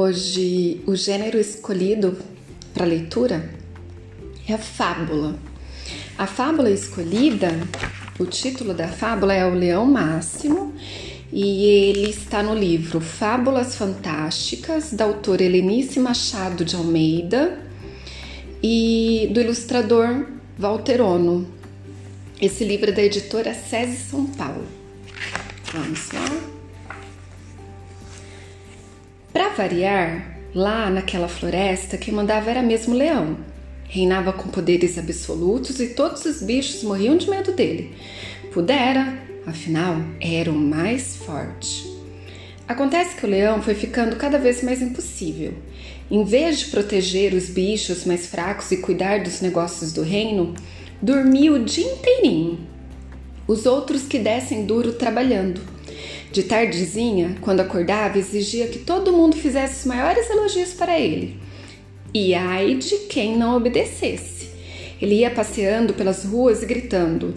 Hoje, o gênero escolhido para leitura é a fábula. A fábula escolhida, o título da fábula é O Leão Máximo e ele está no livro Fábulas Fantásticas, da autora Helenice Machado de Almeida e do ilustrador Walter Ono. Esse livro é da editora SESI São Paulo. Vamos lá. Para variar, lá naquela floresta, quem mandava era mesmo o leão. Reinava com poderes absolutos e todos os bichos morriam de medo dele. Pudera, afinal, era o mais forte. Acontece que o leão foi ficando cada vez mais impossível. Em vez de proteger os bichos mais fracos e cuidar dos negócios do reino, dormia o dia inteirinho. Os outros que dessem duro trabalhando de tardezinha, quando acordava, exigia que todo mundo fizesse os maiores elogios para ele. E ai de quem não obedecesse. Ele ia passeando pelas ruas e gritando: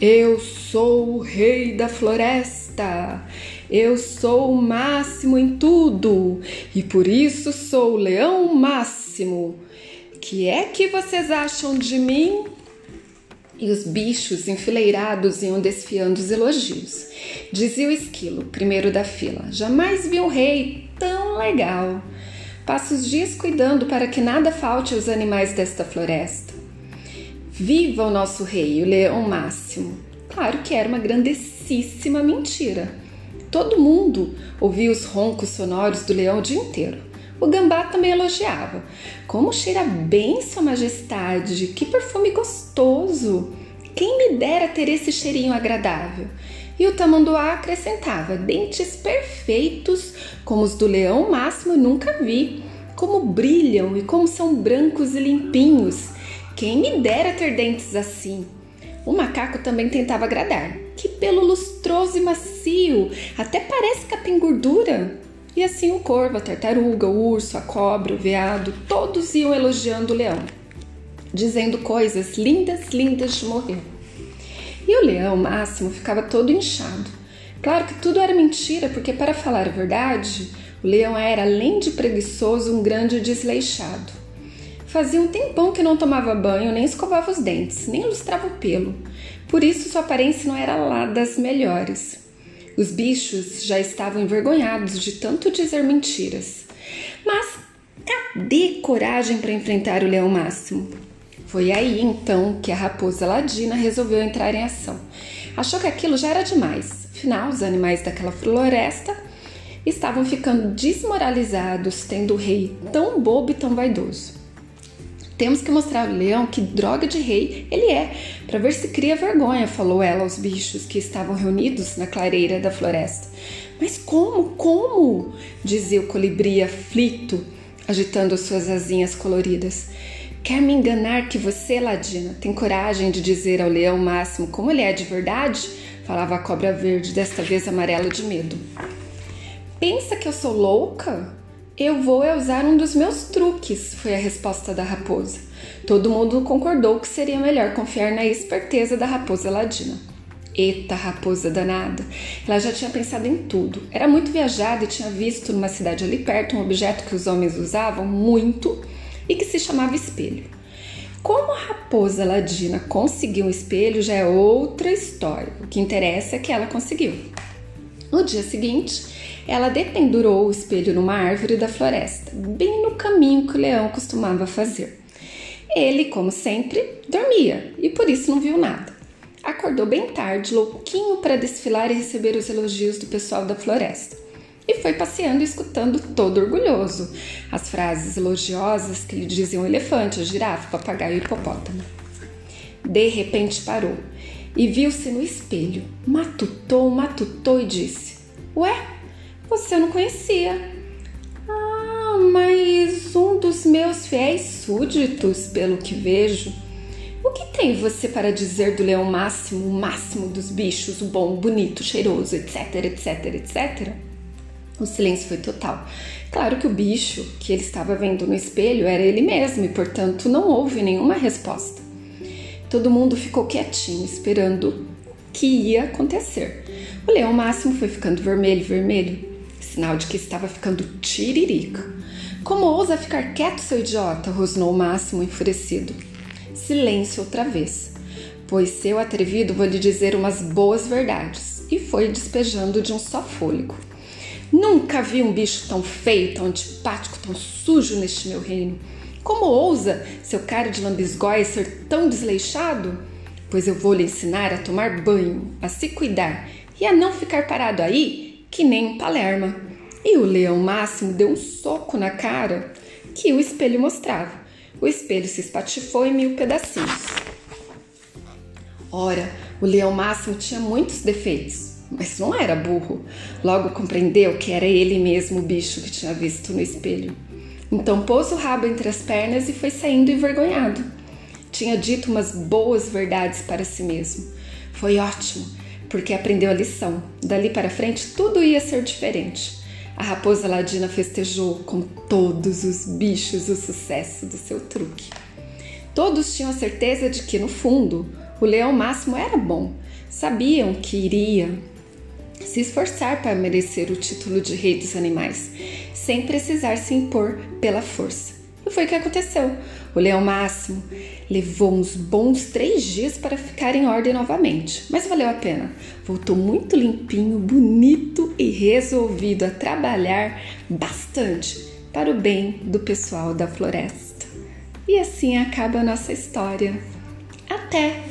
Eu sou o rei da floresta! Eu sou o máximo em tudo e por isso sou o leão máximo. Que é que vocês acham de mim? e os bichos enfileirados iam desfiando os elogios. Dizia o esquilo, primeiro da fila: Jamais vi um rei tão legal. Passa os dias cuidando para que nada falte aos animais desta floresta. Viva o nosso rei, o leão máximo! Claro que era uma grandessíssima mentira. Todo mundo ouvia os roncos sonoros do leão o dia inteiro. O gambá também elogiava. Como cheira bem, Sua Majestade! Que perfume gostoso! Quem me dera ter esse cheirinho agradável! E o tamanduá acrescentava: dentes perfeitos, como os do leão máximo, nunca vi. Como brilham e como são brancos e limpinhos! Quem me dera ter dentes assim! O macaco também tentava agradar. Que pelo lustroso e macio! Até parece capim gordura! E assim o corvo, a tartaruga, o urso, a cobra, o veado, todos iam elogiando o leão, dizendo coisas lindas, lindas de morrer. E o leão Máximo ficava todo inchado. Claro que tudo era mentira, porque, para falar a verdade, o leão era, além de preguiçoso, um grande desleixado. Fazia um tempão que não tomava banho, nem escovava os dentes, nem lustrava o pelo. Por isso, sua aparência não era lá das melhores. Os bichos já estavam envergonhados de tanto dizer mentiras. Mas cadê coragem para enfrentar o leão máximo? Foi aí então que a raposa ladina resolveu entrar em ação. Achou que aquilo já era demais. Afinal, os animais daquela floresta estavam ficando desmoralizados, tendo o rei tão bobo e tão vaidoso. Temos que mostrar ao leão que droga de rei ele é, para ver se cria vergonha, falou ela aos bichos que estavam reunidos na clareira da floresta. Mas como? Como? dizia o colibri aflito, agitando suas asinhas coloridas. Quer me enganar que você, Ladina, tem coragem de dizer ao leão máximo como ele é de verdade? Falava a cobra verde, desta vez amarela de medo. Pensa que eu sou louca? Eu vou usar um dos meus truques, foi a resposta da raposa. Todo mundo concordou que seria melhor confiar na esperteza da raposa ladina. Eita, raposa danada! Ela já tinha pensado em tudo. Era muito viajada e tinha visto numa cidade ali perto um objeto que os homens usavam muito e que se chamava espelho. Como a raposa ladina conseguiu um espelho já é outra história. O que interessa é que ela conseguiu. No dia seguinte, ela dependurou o espelho numa árvore da floresta, bem no caminho que o leão costumava fazer. Ele, como sempre, dormia e por isso não viu nada. Acordou bem tarde, louquinho para desfilar e receber os elogios do pessoal da floresta. E foi passeando escutando todo orgulhoso as frases elogiosas que lhe diziam o elefante, girafa, o papagaio e o hipopótamo. De repente parou e viu-se no espelho. Matutou, matutou e disse: Ué, você não conhecia. Ah, mas um dos meus fiéis súditos, pelo que vejo. O que tem você para dizer do leão máximo, o máximo dos bichos, o bom, bonito, cheiroso, etc, etc, etc? O silêncio foi total. Claro que o bicho que ele estava vendo no espelho era ele mesmo e, portanto, não houve nenhuma resposta. Todo mundo ficou quietinho, esperando o que ia acontecer. O leão máximo foi ficando vermelho, vermelho, sinal de que estava ficando tiririca. Como ousa ficar quieto, seu idiota? rosnou o Máximo enfurecido. Silêncio outra vez. Pois seu atrevido vou lhe dizer umas boas verdades. E foi despejando de um só fôlego. Nunca vi um bicho tão feio, tão antipático, tão sujo neste meu reino. Como ousa seu cara de lambisgóia ser tão desleixado? Pois eu vou lhe ensinar a tomar banho, a se cuidar e a não ficar parado aí que nem um palerma. E o leão máximo deu um soco na cara que o espelho mostrava. O espelho se espatifou em mil pedacinhos. Ora, o leão máximo tinha muitos defeitos, mas não era burro. Logo compreendeu que era ele mesmo o bicho que tinha visto no espelho. Então pôs o rabo entre as pernas e foi saindo envergonhado. Tinha dito umas boas verdades para si mesmo. Foi ótimo, porque aprendeu a lição. Dali para frente tudo ia ser diferente. A raposa ladina festejou com todos os bichos o sucesso do seu truque. Todos tinham a certeza de que, no fundo, o leão máximo era bom. Sabiam que iria se esforçar para merecer o título de rei dos animais, sem precisar se impor pela força. E foi o que aconteceu. O leão máximo levou uns bons três dias para ficar em ordem novamente, mas valeu a pena. Voltou muito limpinho, bonito e resolvido a trabalhar bastante para o bem do pessoal da floresta. E assim acaba a nossa história. Até!